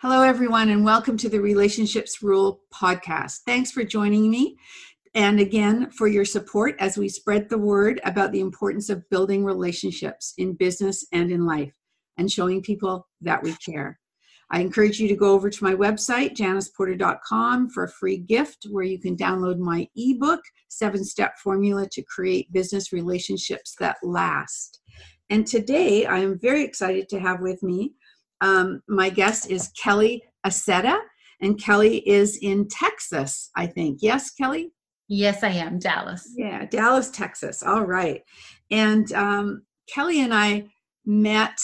Hello, everyone, and welcome to the Relationships Rule podcast. Thanks for joining me. And again, for your support as we spread the word about the importance of building relationships in business and in life and showing people that we care. I encourage you to go over to my website, janiceporter.com, for a free gift where you can download my ebook, Seven Step Formula to Create Business Relationships That Last. And today I am very excited to have with me um, my guest is Kelly Aceta, and Kelly is in Texas, I think. Yes, Kelly? Yes, I am. Dallas. Yeah, Dallas, Texas. All right. And um, Kelly and I met,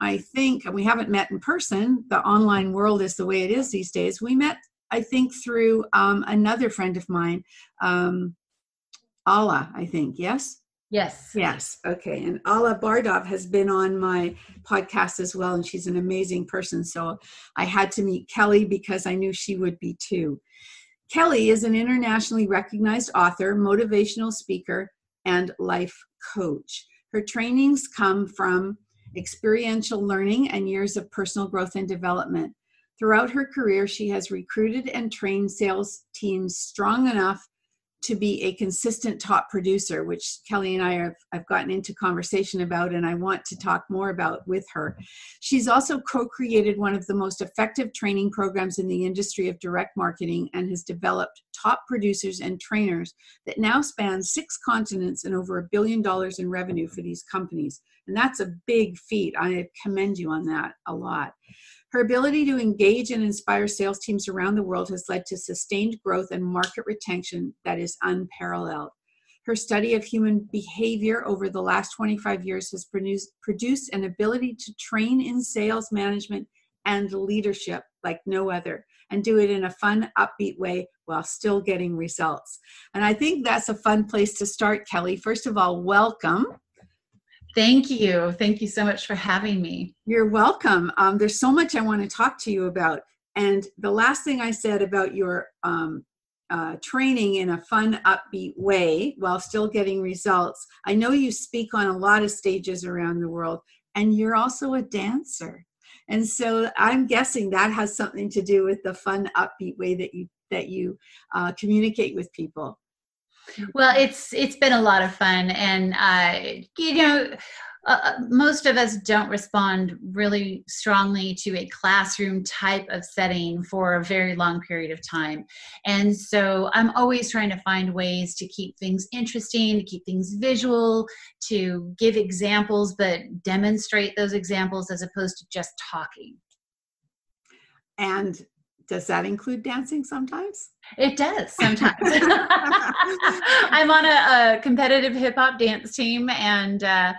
I think, and we haven't met in person. The online world is the way it is these days. We met, I think, through um, another friend of mine, um, Alla, I think. Yes? Yes. Yes. Okay. And Alla Bardov has been on my podcast as well, and she's an amazing person. So I had to meet Kelly because I knew she would be too. Kelly is an internationally recognized author, motivational speaker, and life coach. Her trainings come from experiential learning and years of personal growth and development. Throughout her career, she has recruited and trained sales teams strong enough to be a consistent top producer, which Kelly and I have, I've gotten into conversation about, and I want to talk more about with her. She's also co created one of the most effective training programs in the industry of direct marketing and has developed top producers and trainers that now span six continents and over a billion dollars in revenue for these companies. And that's a big feat. I commend you on that a lot. Her ability to engage and inspire sales teams around the world has led to sustained growth and market retention that is unparalleled. Her study of human behavior over the last 25 years has produced, produced an ability to train in sales management and leadership like no other and do it in a fun, upbeat way while still getting results. And I think that's a fun place to start, Kelly. First of all, welcome. Thank you. Thank you so much for having me. You're welcome. Um, there's so much I want to talk to you about. And the last thing I said about your um, uh, training in a fun, upbeat way while still getting results, I know you speak on a lot of stages around the world, and you're also a dancer. And so I'm guessing that has something to do with the fun, upbeat way that you that you uh, communicate with people. Well, it's it's been a lot of fun, and uh, you know, uh, uh, most of us don't respond really strongly to a classroom type of setting for a very long period of time, and so I'm always trying to find ways to keep things interesting, to keep things visual, to give examples, but demonstrate those examples as opposed to just talking. And does that include dancing sometimes? It does sometimes. I'm on a, a competitive hip hop dance team, and uh,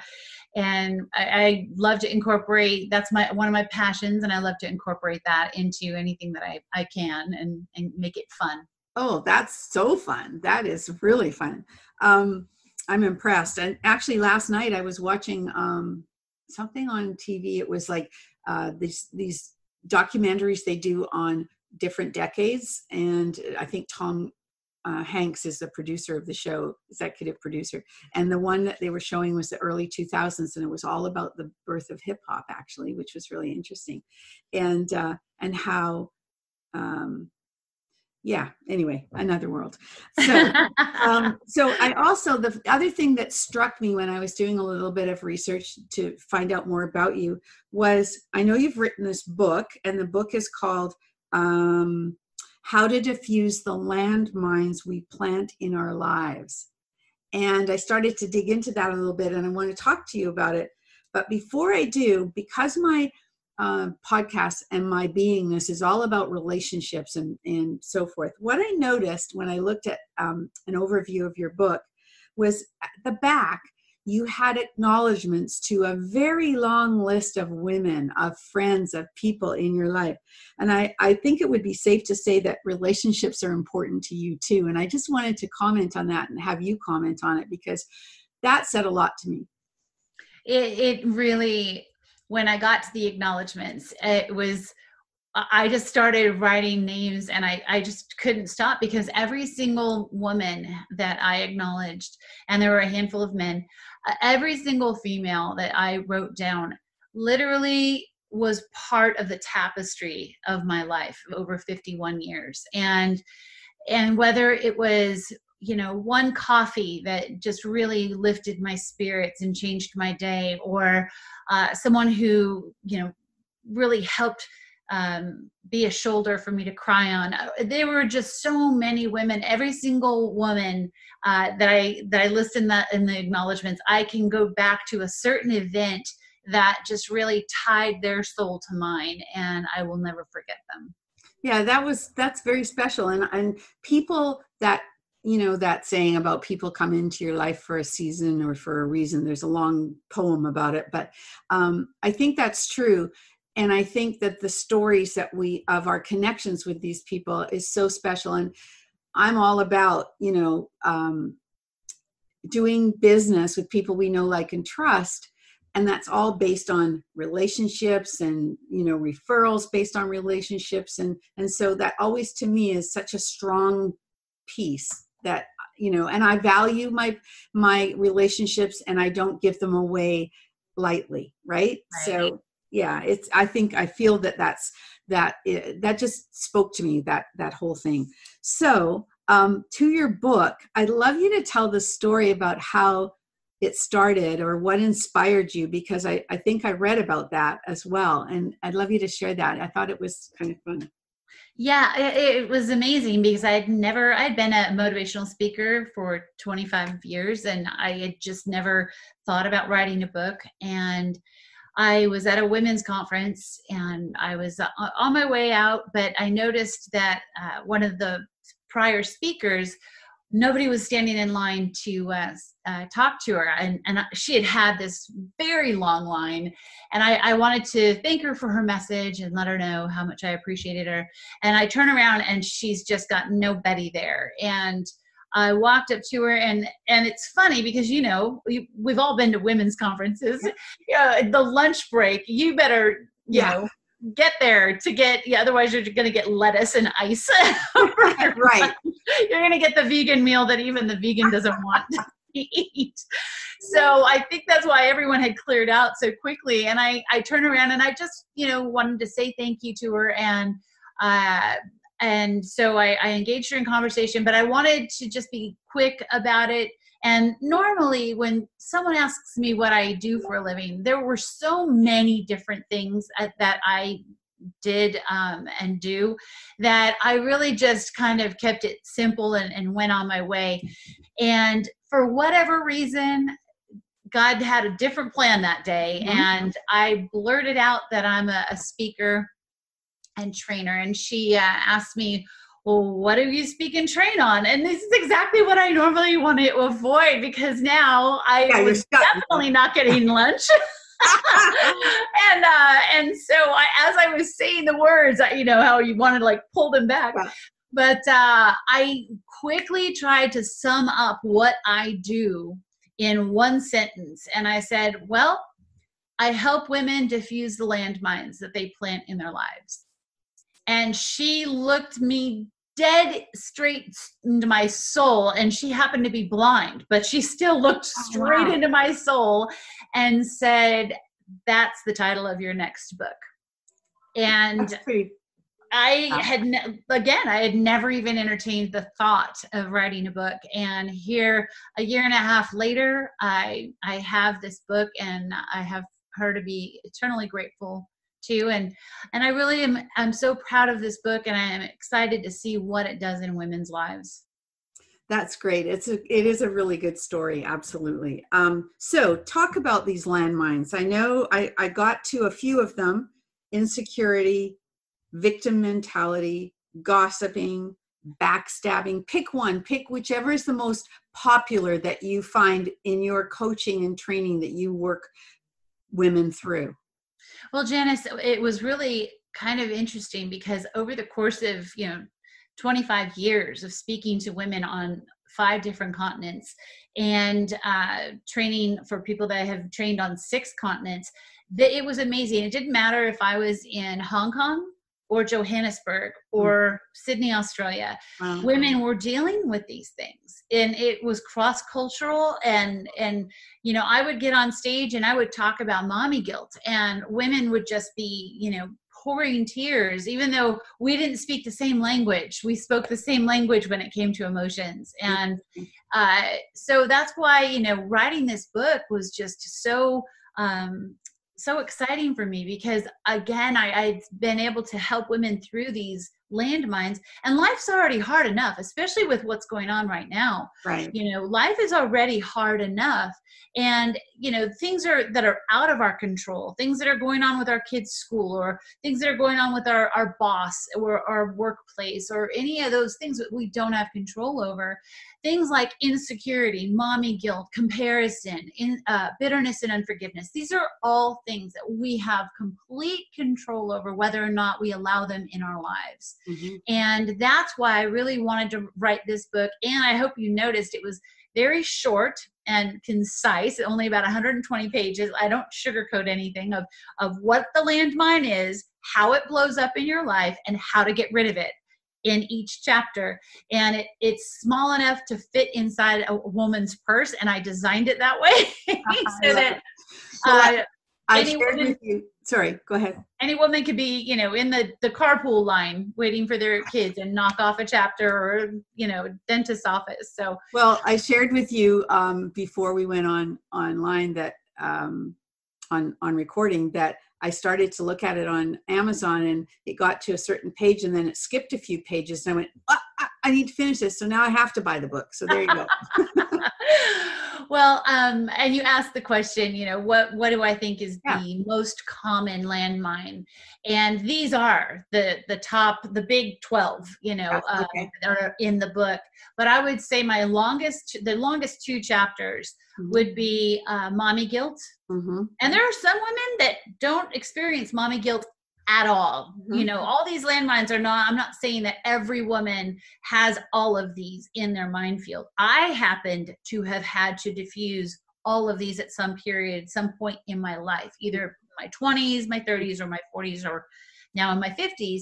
and I, I, love to incorporate. That's my one of my passions, and I love to incorporate that into anything that I I can and and make it fun. Oh, that's so fun! That is really fun. Um, I'm impressed. And actually, last night I was watching um, something on TV. It was like uh, these these documentaries they do on different decades. And I think Tom uh, Hanks is the producer of the show, executive producer. And the one that they were showing was the early 2000s, and it was all about the birth of hip hop, actually, which was really interesting, and uh, and how. Um, yeah anyway another world so um, so i also the other thing that struck me when i was doing a little bit of research to find out more about you was i know you've written this book and the book is called um, how to diffuse the landmines we plant in our lives. And I started to dig into that a little bit and I want to talk to you about it. But before I do, because my uh, podcast and my beingness is all about relationships and, and so forth, what I noticed when I looked at um, an overview of your book was at the back, you had acknowledgments to a very long list of women, of friends, of people in your life. And I, I think it would be safe to say that relationships are important to you too. And I just wanted to comment on that and have you comment on it because that said a lot to me. It, it really, when I got to the acknowledgments, it was I just started writing names and I, I just couldn't stop because every single woman that I acknowledged, and there were a handful of men, every single female that I wrote down literally was part of the tapestry of my life over 51 years. And and whether it was you know one coffee that just really lifted my spirits and changed my day or uh, someone who you know really helped um, be a shoulder for me to cry on. Uh, there were just so many women. Every single woman uh, that I that I list in the in the acknowledgments, I can go back to a certain event that just really tied their soul to mine, and I will never forget them. Yeah, that was that's very special, and and people that you know that saying about people come into your life for a season or for a reason there's a long poem about it but um, i think that's true and i think that the stories that we of our connections with these people is so special. And i'm all about you know um, doing business with people we know like and trust. And that's all based on relationships and you know referrals based on relationships. And and so that always to me is such a strong piece that you know and i value my my relationships and i don't give them away lightly right, right. so yeah it's i think i feel that that's that it, that just spoke to me that that whole thing. So um, to your book i'd love you to tell the story about how it started or what inspired you because I, I think i read about that as well and i'd love you to share that. I thought it was kind of fun. Yeah it, it was amazing because i had never i'd been a motivational speaker for 25 years and i had just never thought about writing a book and I was at a women's conference and I was uh, on my way out, but I noticed that uh, one of the prior speakers, nobody was standing in line to uh, uh, talk to her. And, and she had had this very long line. And I, I wanted to thank her for her message and let her know how much I appreciated her. And I turn around and she's just got nobody there. And I walked up to her and and it's funny because you know we, we've all been to women's conferences. Yeah, the lunch break, you better you yeah. know get there to get yeah, otherwise you're going to get lettuce and ice. right. You're going to get the vegan meal that even the vegan doesn't want to eat. So I think that's why everyone had cleared out so quickly and I I turned around and I just, you know, wanted to say thank you to her and uh and so I, I engaged her in conversation but i wanted to just be quick about it. And normally when someone asks me what i do for a living there were so many different things that i did um, and do that i really just kind of kept it simple and, and went on my way. And for whatever reason god had a different plan that day mm-hmm. and i blurted out that i'm a, a speaker and trainer and she uh, asked me well what do you speak and train on? And this is exactly what i normally want to avoid because now i yeah, was definitely not getting lunch. And uh and so I, as i was saying the words I, you know how you want to like pull them back yeah. but uh i quickly tried to sum up what i do in one sentence and i said well I help women diffuse the landmines that they plant in their lives and she looked me dead straight into my soul and she happened to be blind but she still looked oh, straight wow. into my soul and said that's the title of your next book and I had ne- again, I had never even entertained the thought of writing a book, and here a year and a half later, I I have this book, and I have her to be eternally grateful too and and i really am i'm so proud of this book and i am excited to see what it does in women's lives. That's great. It's a it is a really good story absolutely. Um so talk about these landmines. I know i i got to a few of them insecurity victim mentality gossiping backstabbing. Pick one pick whichever is the most popular that you find in your coaching and training that you work women through? Well, Janice, it was really kind of interesting because over the course of, you know, 25 years of speaking to women on five different continents and uh, training for people that have trained on six continents, it was amazing. It didn't matter if I was in Hong Kong or Johannesburg hmm. or Sydney, Australia. Wow. Women were dealing with these things. And it was cross cultural and and you know, I would get on stage and I would talk about mommy guilt and women would just be, you know, pouring tears even though we didn't speak the same language we spoke the same language when it came to emotions and uh, so that's why you know writing this book was just so um, so exciting for me because again I, i've been able to help women through these landmines and life's already hard enough especially with what's going on right now. Right. You know life is already hard enough and you know things are that are out of our control things that are going on with our kids school or things that are going on with our, our boss or our workplace or any of those things that we don't have control over. Things like insecurity mommy guilt comparison in uh, bitterness and unforgiveness these are all things that we have complete control over whether or not we allow them in our lives mm-hmm. and that's why i really wanted to write this book and i hope you noticed it was very short and concise, only about 120 pages. I don't sugarcoat anything of, of what the landmine is, how it blows up in your life, and how to get rid of it in each chapter. And it, it's small enough to fit inside a woman's purse, and I designed it that way so that. Uh, I shared with you. Sorry, go ahead. Any woman could be, you know, in the the carpool line waiting for their kids and knock off a chapter or you know dentist's office. So well, I shared with you um, before we went on online that um, on on recording that I started to look at it on Amazon and it got to a certain page and then it skipped a few pages and I went, oh, I need to finish this, so now I have to buy the book. So there you go. well, um, and you asked the question, you know, what what do I think is yeah. the most common landmine? And these are the the top, the big twelve, you know, um, okay. that are in the book. But I would say my longest, the longest two chapters mm-hmm. would be uh, mommy guilt. Mm-hmm. And there are some women that don't experience mommy guilt at all. Mm-hmm. You know, all these landmines are not, I'm not saying that every woman has all of these in their minefield. I happened to have had to diffuse all of these at some period, some point in my life, either my 20s, my 30s, or my 40s, or now in my 50s.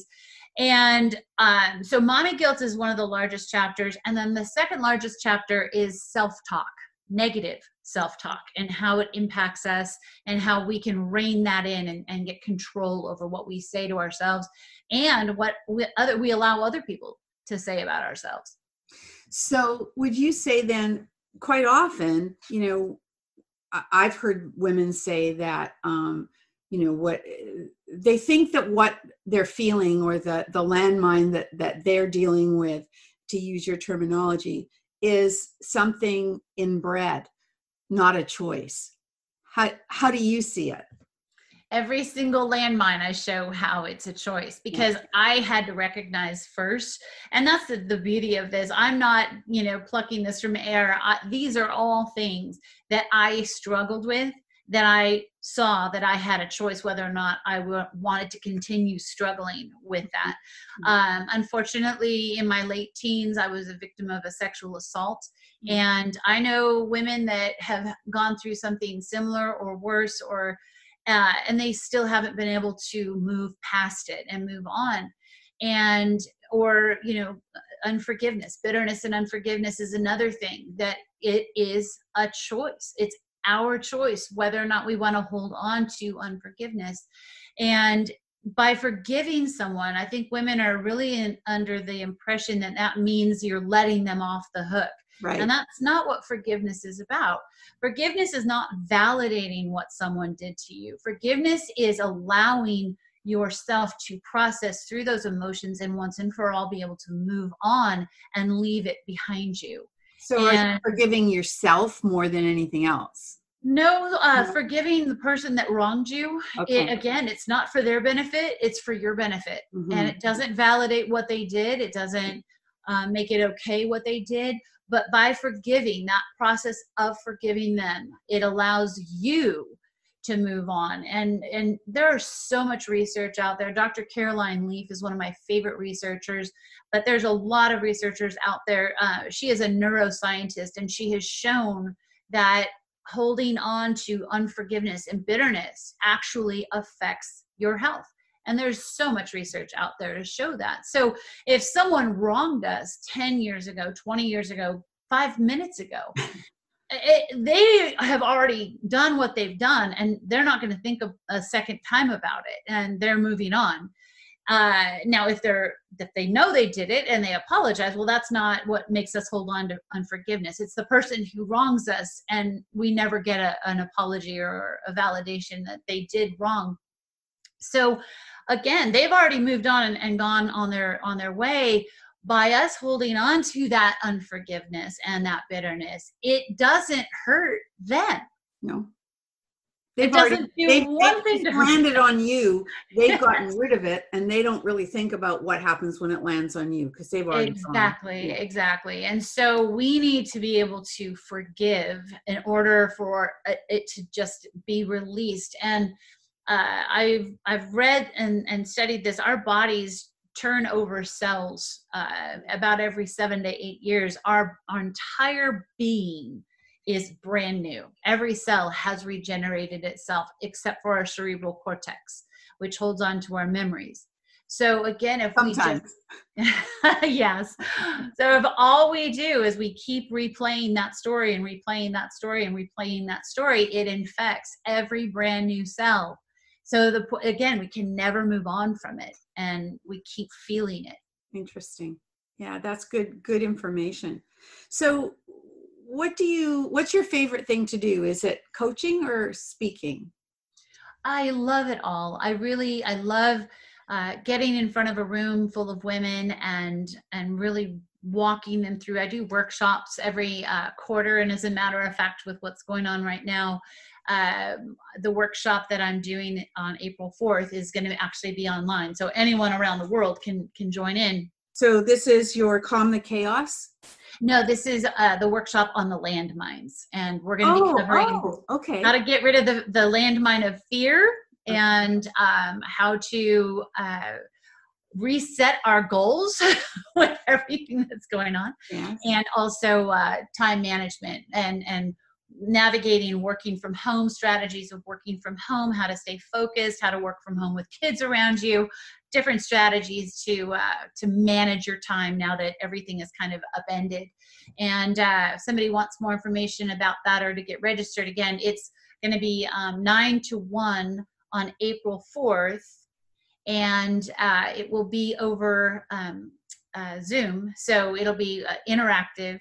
And um, so, mommy guilt is one of the largest chapters. And then the second largest chapter is self talk, negative self talk and how it impacts us and how we can rein that in and, and get control over what we say to ourselves and what we, other we allow other people to say about ourselves. So, would you say then, quite often, you know, I've heard women say that, um, you know, what they think that what they're feeling or the the landmine that that they're dealing with, to use your terminology, is something inbred not a choice. How, how do you see it? Every single landmine, I show how it's a choice because yeah. I had to recognize first. And that's the, the beauty of this. I'm not, you know, plucking this from air. I, these are all things that I struggled with that I saw that I had a choice whether or not I w- wanted to continue struggling with that. Mm-hmm. Um, unfortunately, in my late teens, I was a victim of a sexual assault. Mm-hmm. And I know women that have gone through something similar or worse, or uh, and they still haven't been able to move past it and move on. And or you know unforgiveness bitterness and unforgiveness is another thing that it is a choice it's our choice whether or not we want to hold on to unforgiveness. And by forgiving someone, I think women are really in, under the impression that that means you're letting them off the hook. Right. And that's not what forgiveness is about. Forgiveness is not validating what someone did to you. Forgiveness is allowing yourself to process through those emotions and once and for all be able to move on and leave it behind you. So and, forgiving yourself more than anything else? No, uh, no. forgiving the person that wronged you. Okay. It, again, it's not for their benefit; it's for your benefit, mm-hmm. and it doesn't validate what they did. It doesn't uh, make it okay what they did, but by forgiving that process of forgiving them it allows you to move on. And and there's so much research out there. Dr caroline leaf is one of my favorite researchers but there's a lot of researchers out there. Uh, she is a neuroscientist and she has shown that holding on to unforgiveness and bitterness actually affects your health and there's so much research out there to show that. So if someone wronged us 10 years ago 20 years ago five minutes ago it, they have already done what they've done and they're not going to think of a second time about it and they're moving on. Uh, now if they're if they know they did it and they apologize well that's not what makes us hold on to unforgiveness. It's the person who wrongs us and we never get a, an apology or a validation that they did wrong so again they've already moved on and, and gone on their on their way by us holding on to that unforgiveness and that bitterness, it doesn't hurt them. No. They've it doesn't already, do they've, one thing to landed on you. They've gotten rid of it, and they don't really think about what happens when it lands on you because they've already exactly, exactly. And so we need to be able to forgive in order for uh, it to just be released. And uh, I've I've read and and studied this. Our bodies turn over cells uh, about every seven to eight years. Our, our entire being is brand new. Every cell has regenerated itself except for our cerebral cortex, which holds on to our memories. So again, if Sometimes. we just yes, so if all we do is we keep replaying that story and replaying that story and replaying that story, it infects every brand new cell so the again we can never move on from it and we keep feeling it. Interesting. Yeah that's good good information. So what do you what's your favorite thing to do? Is it coaching or speaking? I love it all. I really i love uh, getting in front of a room full of women and and really walking them through. I do workshops every uh, quarter and as a matter of fact with what's going on right now um, the workshop that I'm doing on April 4th is going to actually be online. So anyone around the world can can join in. So this is your Calm the Chaos? No, this is uh, the workshop on the landmines. And we're going to oh, be covering oh, okay. how to get rid of the, the landmine of fear okay. and um, how to uh, reset our goals with everything that's going on. Yes. And also uh, time management and, and navigating working from home strategies of working from home how to stay focused how to work from home with kids around you different strategies to uh, to manage your time now that everything is kind of upended. And uh, if somebody wants more information about that or to get registered again it's going to be um, 9 to 1 on april 4th and uh, it will be over um, uh, zoom. So it'll be uh, interactive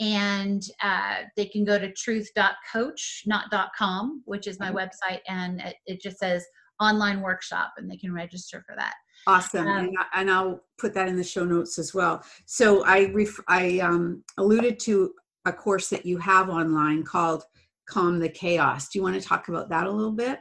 and uh, they can go to truth.coach not .com which is my mm-hmm. website and it, it, just says online workshop and they can register for that. Awesome. Um, and, I, and i'll put that in the show notes as well. So i ref, i um, alluded to a course that you have online called calm the chaos. Do you want to talk about that a little bit?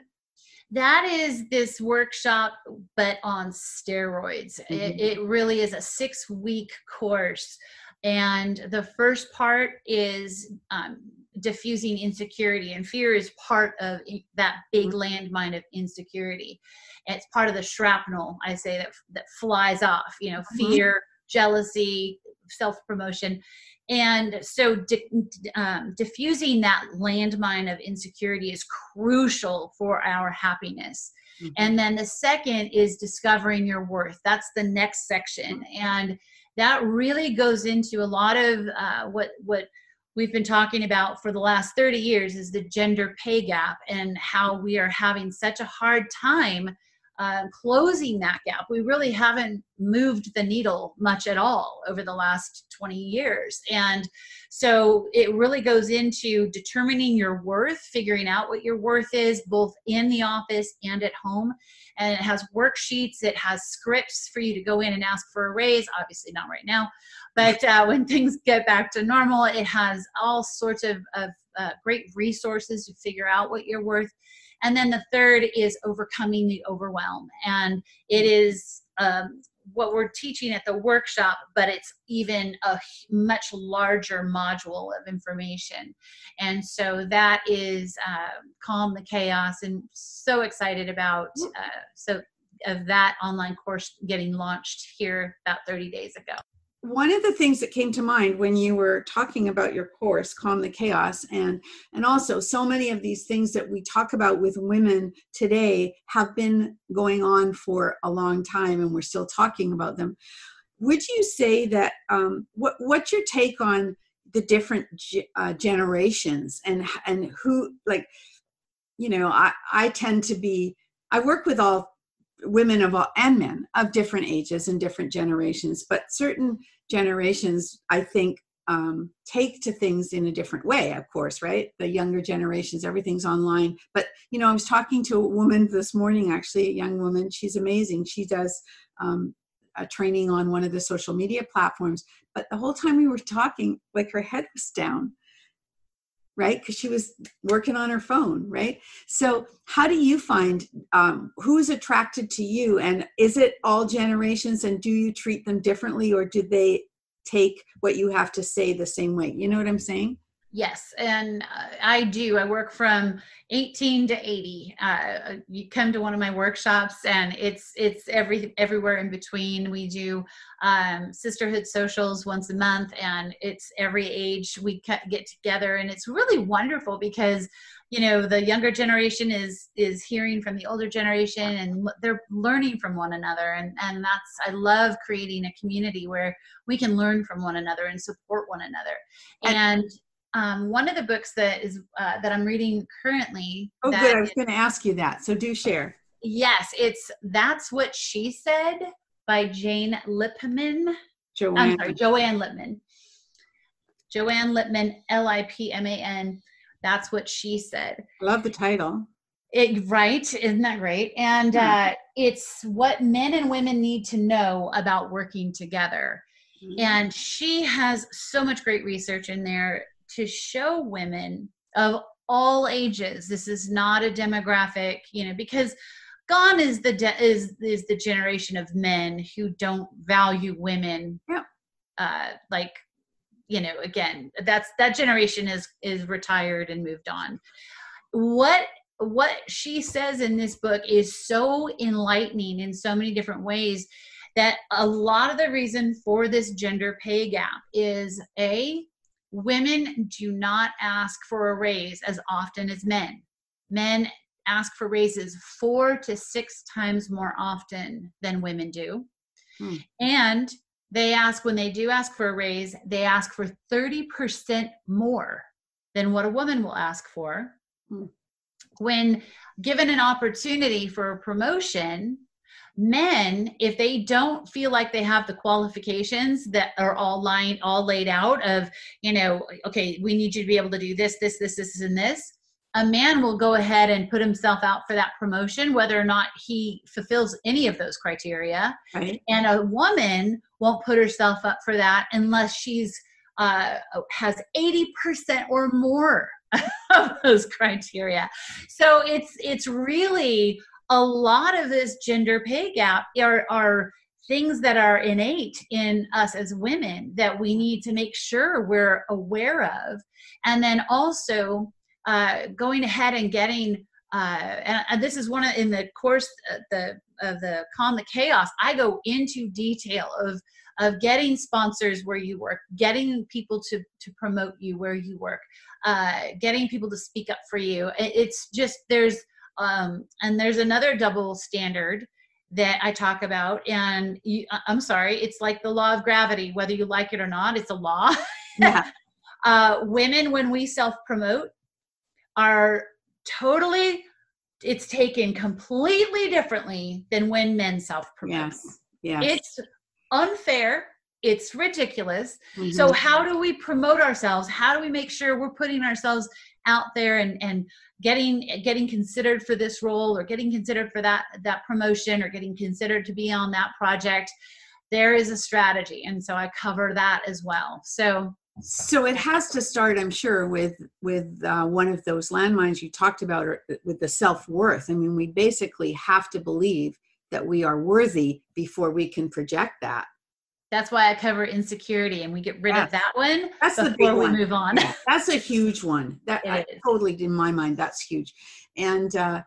That is this workshop but on steroids. Mm-hmm. it, it really is a six week course and the first part is um, diffusing insecurity, and fear is part of that big mm-hmm. landmine of insecurity. It's part of the shrapnel, I say, that, that flies off, you know, mm-hmm. fear, mm-hmm. jealousy, self promotion. And so, di- um, diffusing that landmine of insecurity is crucial for our happiness. Mm-hmm. And then the second is discovering your worth. That's the next section. And that really goes into a lot of uh, what what we've been talking about for the last 30 years is the gender pay gap and how we are having such a hard time uh, closing that gap. We really haven't moved the needle much at all over the last 20 years. And so it really goes into determining your worth, figuring out what your worth is, both in the office and at home. And it has worksheets, it has scripts for you to go in and ask for a raise. Obviously, not right now, but uh, when things get back to normal, it has all sorts of, of uh, great resources to figure out what you're worth. And then the third is overcoming the overwhelm. And it is um, what we're teaching at the workshop, but it's even a much larger module of information. And so that is uh, Calm the Chaos, and so excited about uh, so of that online course getting launched here about 30 days ago one of the things that came to mind when you were talking about your course calm the chaos and and also so many of these things that we talk about with women today have been going on for a long time and we're still talking about them. Would you say that um, what what's your take on the different uh, generations and and who like you know i i tend to be i work with all women of all and men of different ages and different generations but certain generations i think um, take to things in a different way of course right? The younger generations everything's online. But you know i was talking to a woman this morning actually a young woman. She's amazing. She does um, a training on one of the social media platforms. But the whole time we were talking like her head was down right? Because she was working on her phone, right? So, how do you find um, who's attracted to you? And is it all generations? And do you treat them differently, or do they take what you have to say the same way? You know what I'm saying? Yes, and uh, I do. I work from 18 to 80. Uh, you come to one of my workshops, and it's it's every everywhere in between. We do um, sisterhood socials once a month, and it's every age we get together, and it's really wonderful because you know the younger generation is is hearing from the older generation and they're learning from one another and and that's i love creating a community where we can learn from one another and support one another and um, one of the books that is uh, that I'm reading currently. Oh, good. I was going to ask you that. So do share. Yes, it's that's what she said by Jane Lipman. Joanne. I'm sorry, Joanne Lipman. Joanne Lipman, L I P M A N. That's what she said. love the title. It right, isn't that great? And uh, it's what men and women need to know about working together. Mm-hmm. And she has so much great research in there to show women of all ages this is not a demographic you know because gone is the de- is is the generation of men who don't value women yeah. uh like you know again that's that generation is is retired and moved on what what she says in this book is so enlightening in so many different ways that a lot of the reason for this gender pay gap is a women do not ask for a raise as often as men. Men ask for raises four to six times more often than women do. Hmm. And they ask, when they do ask for a raise, they ask for 30% more than what a woman will ask for. Hmm. When given an opportunity for a promotion, men if they don't feel like they have the qualifications that are all lined all laid out of you know okay we need you to be able to do this this this this and this a man will go ahead and put himself out for that promotion whether or not he fulfills any of those criteria right. and a woman won't put herself up for that unless she's uh, has 80% or more of those criteria so it's it's really a lot of this gender pay gap are, are things that are innate in us as women that we need to make sure we're aware of. And then also uh, going ahead and getting, uh, and, and, this is one of, in the course, uh, the, of the Calm the Chaos, I go into detail of, of getting sponsors where you work, getting people to, to promote you where you work, uh, getting people to speak up for you. It's just, there's, um, and there's another double standard that I talk about. And you, I'm sorry, it's like the law of gravity, whether you like it or not, it's a law. Yeah. uh, women, when we self promote, are totally, it's taken completely differently than when men self promote. Yes. Yes. It's unfair. It's ridiculous. Mm-hmm. So, how do we promote ourselves? How do we make sure we're putting ourselves out there and, and getting getting considered for this role or getting considered for that that promotion or getting considered to be on that project there is a strategy. And so i cover that as well. So so it has to start i'm sure with with uh, one of those landmines you talked about or with the self-worth. I mean we basically have to believe that we are worthy before we can project that. That's why I cover insecurity and we get rid of that one that's before the big one. move on. Yeah, that's a huge one. That I, totally in my mind that's huge. And uh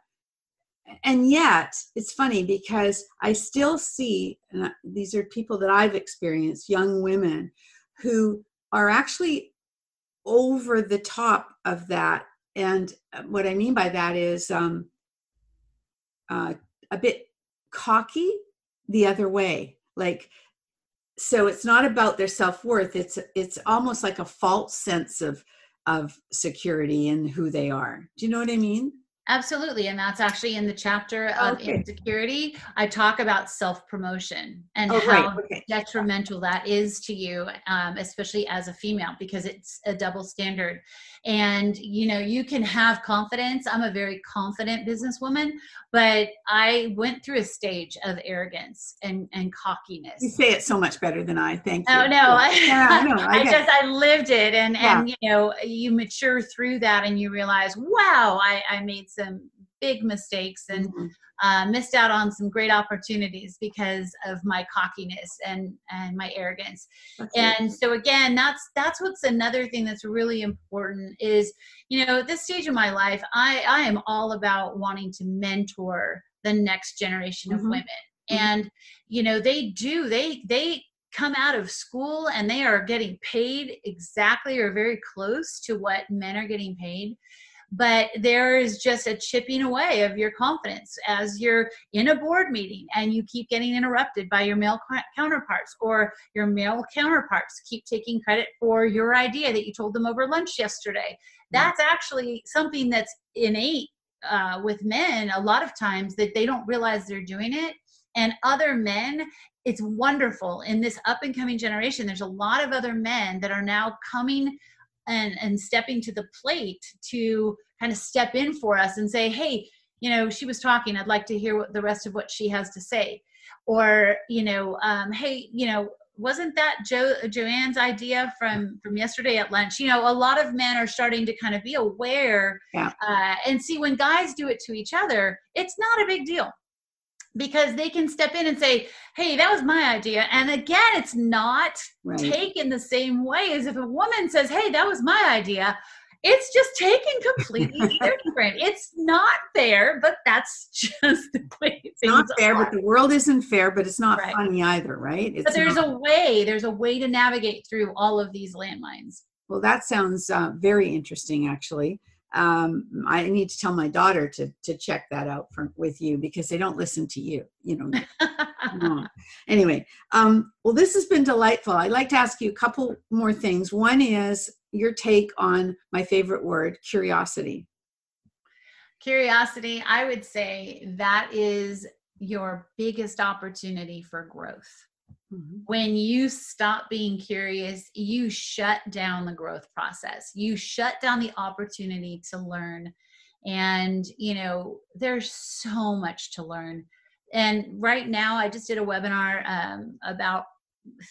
and yet it's funny because I still see and I- these are people that I've experienced, young women who are actually over the top of that. And uh, what I mean by that is um, uh, a bit cocky the other way. Like, so it's not about their self worth. It's it's almost like a false sense of of security in who they are. Do you know what I mean? Absolutely. And that's actually in the chapter of Okay. insecurity. I talk about self promotion and Oh, how right. Okay. detrimental that is to you, um, especially as a female, because it's a double standard. And, you know, you can have confidence. I'm a very confident businesswoman, but I went through a stage of arrogance and, and cockiness. You say it so much better than I. Thank you. Oh no! I, Yeah, know. I I just I lived it, and Yeah. and you know you mature through that, and you realize, wow, I I made some big mistakes and Mhm. uh, missed out on some great opportunities because of my cockiness and and my arrogance. That's. And so again, that's that's what's another thing that's really important is you know at this stage of my life, I I am all about wanting to mentor the next generation of Mhm. women, Mhm. and you know they do they they come out of school and they are getting paid exactly or very close to what men are getting paid but there is just a chipping away of your confidence as you're in a board meeting and you keep getting interrupted by your male counterparts or your male counterparts keep taking credit for your idea that you told them over lunch yesterday. That's actually something that's innate uh, with men a lot of times that they don't realize they're doing it. And other men it's wonderful in this up and coming generation. There's a lot of other men that are now coming and and stepping to the plate to kind of step in for us and say hey you know she was talking i'd like to hear what the rest of what she has to say. Or you know um, hey you know wasn't that jo- joanne's idea from from yesterday at lunch? You know a lot of men are starting to kind of be aware Yeah. uh, and see when guys do it to each other it's not a big deal because they can step in and say hey that was my idea and again it's not Right. taken the same way as if a woman says, Hey, that was my idea. It's just taken completely different. It's not fair, but that's just the way It's not fair, are. but the world isn't fair, but it's not Right. funny either, right? It's but there's not- a way, there's a way to navigate through all of these landmines. well, that sounds uh, very interesting, actually. Um, I need to tell my daughter to to check that out from with you because they don't listen to you. You know. no. Anyway, um, well, this has been delightful. I'd like to ask you a couple more things. One is your take on my favorite word, curiosity. Curiosity, I would say that is your biggest opportunity for growth. Mhm. when you stop being curious, you shut down the growth process. You shut down the opportunity to learn. And, you know, there's so much to learn. And right now, I just did a webinar um, about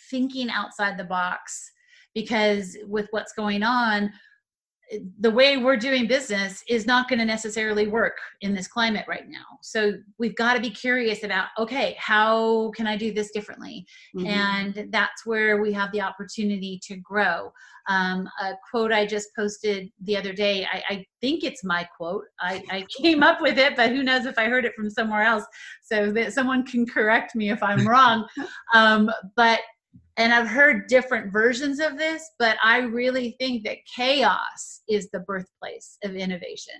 thinking outside the box because with what's going on, the way we're doing business is not going to necessarily work in this climate right now. So we've got to be curious about okay, how can I do this differently? Mhm. and that's where we have the opportunity to grow. Um, a quote I just posted the other day, I, I think it's my quote. I, I came up with it, but who knows if I heard it from somewhere else, so that someone can correct me if I'm wrong. Um, but and I've heard different versions of this, but I really think that chaos is the birthplace of innovation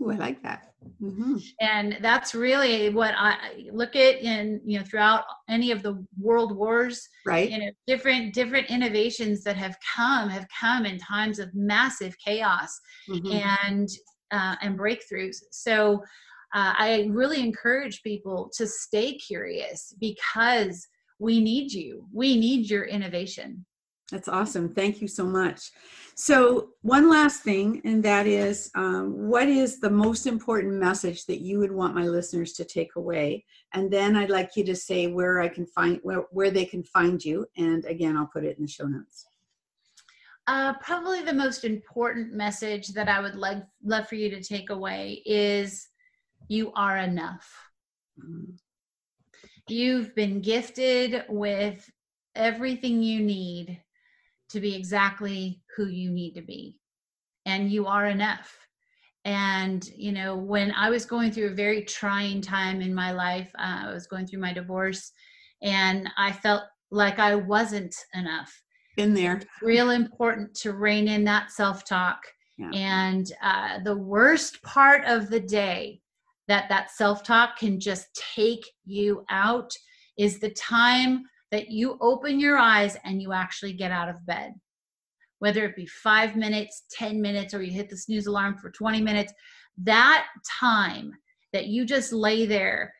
Ooh, I like that. Mhm. and that's really what i look at in you know throughout any of the world wars Right? you know different different innovations that have come have come in times of massive chaos Mhm. and uh, and breakthroughs so uh, i really encourage people to stay curious because we need you we need your innovation That's awesome. Thank you so much. So, one last thing, and that is um, what is the most important message that you would want my listeners to take away? And then I'd like you to say where I can find where, where they can find you. And again, I'll put it in the show notes. Uh, probably the most important message that I would like love for you to take away is you are enough. Mhm. You've been gifted with everything you need to be exactly who you need to be. And you are enough. And, you know, when I was going through a very trying time in my life, uh, I was going through my divorce and I felt like I wasn't enough. In there. It's real important to rein in that self talk. Yeah. And uh, the worst part of the day that that self talk can just take you out is the time that you open your eyes and you actually get out of bed. Whether it be five minutes, 10 minutes, or you hit the snooze alarm for 20 minutes, that time that you just lay there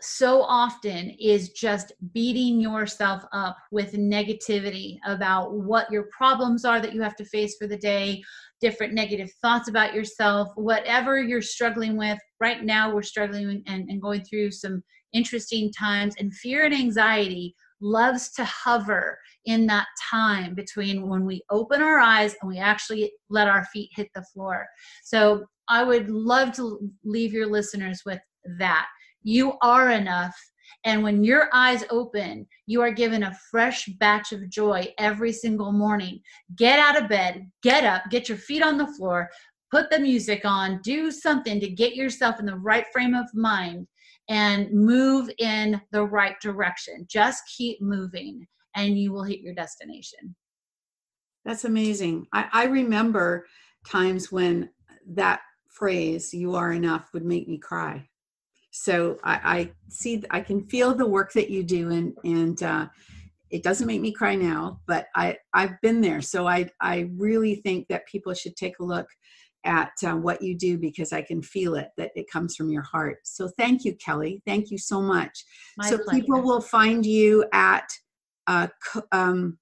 so often is just beating yourself up with negativity about what your problems are that you have to face for the day, different negative thoughts about yourself, whatever you're struggling with. Right now, we're struggling and, and going through some interesting times, and fear and anxiety loves to hover in that time between when we open our eyes and we actually let our feet hit the floor. So I would love to leave your listeners with that. You are enough. And when your eyes open, you are given a fresh batch of joy every single morning. Get out of bed, get up, get your feet on the floor, put the music on, do something to get yourself in the right frame of mind and move in the right direction. Just keep moving and you will hit your destination. That's amazing. I, I remember times when that phrase, you are enough, would make me cry. So I, I see, I can feel the work that you do, and and uh, it doesn't make me cry now, but I I've been there. So I I really think that people should take a look at uh, what you do because I can feel it that it comes from your heart. So thank you, Kelly. Thank you so much. My so pleasure. people will find you at uh, um,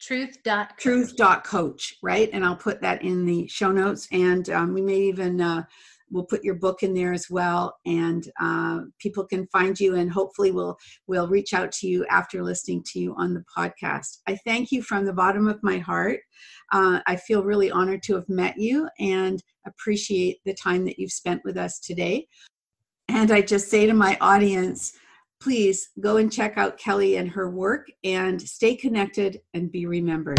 truth dot truth dot coach, right? And I'll put that in the show notes, and um, we may even uh, we'll put your book in there as well and uh, people can find you and hopefully we'll we'll reach out to you after listening to you on the podcast. I thank you from the bottom of my heart. Uh, i feel really honored to have met you and appreciate the time that you've spent with us today. And i just say to my audience please go and check out kelly and her work and stay connected and be remembered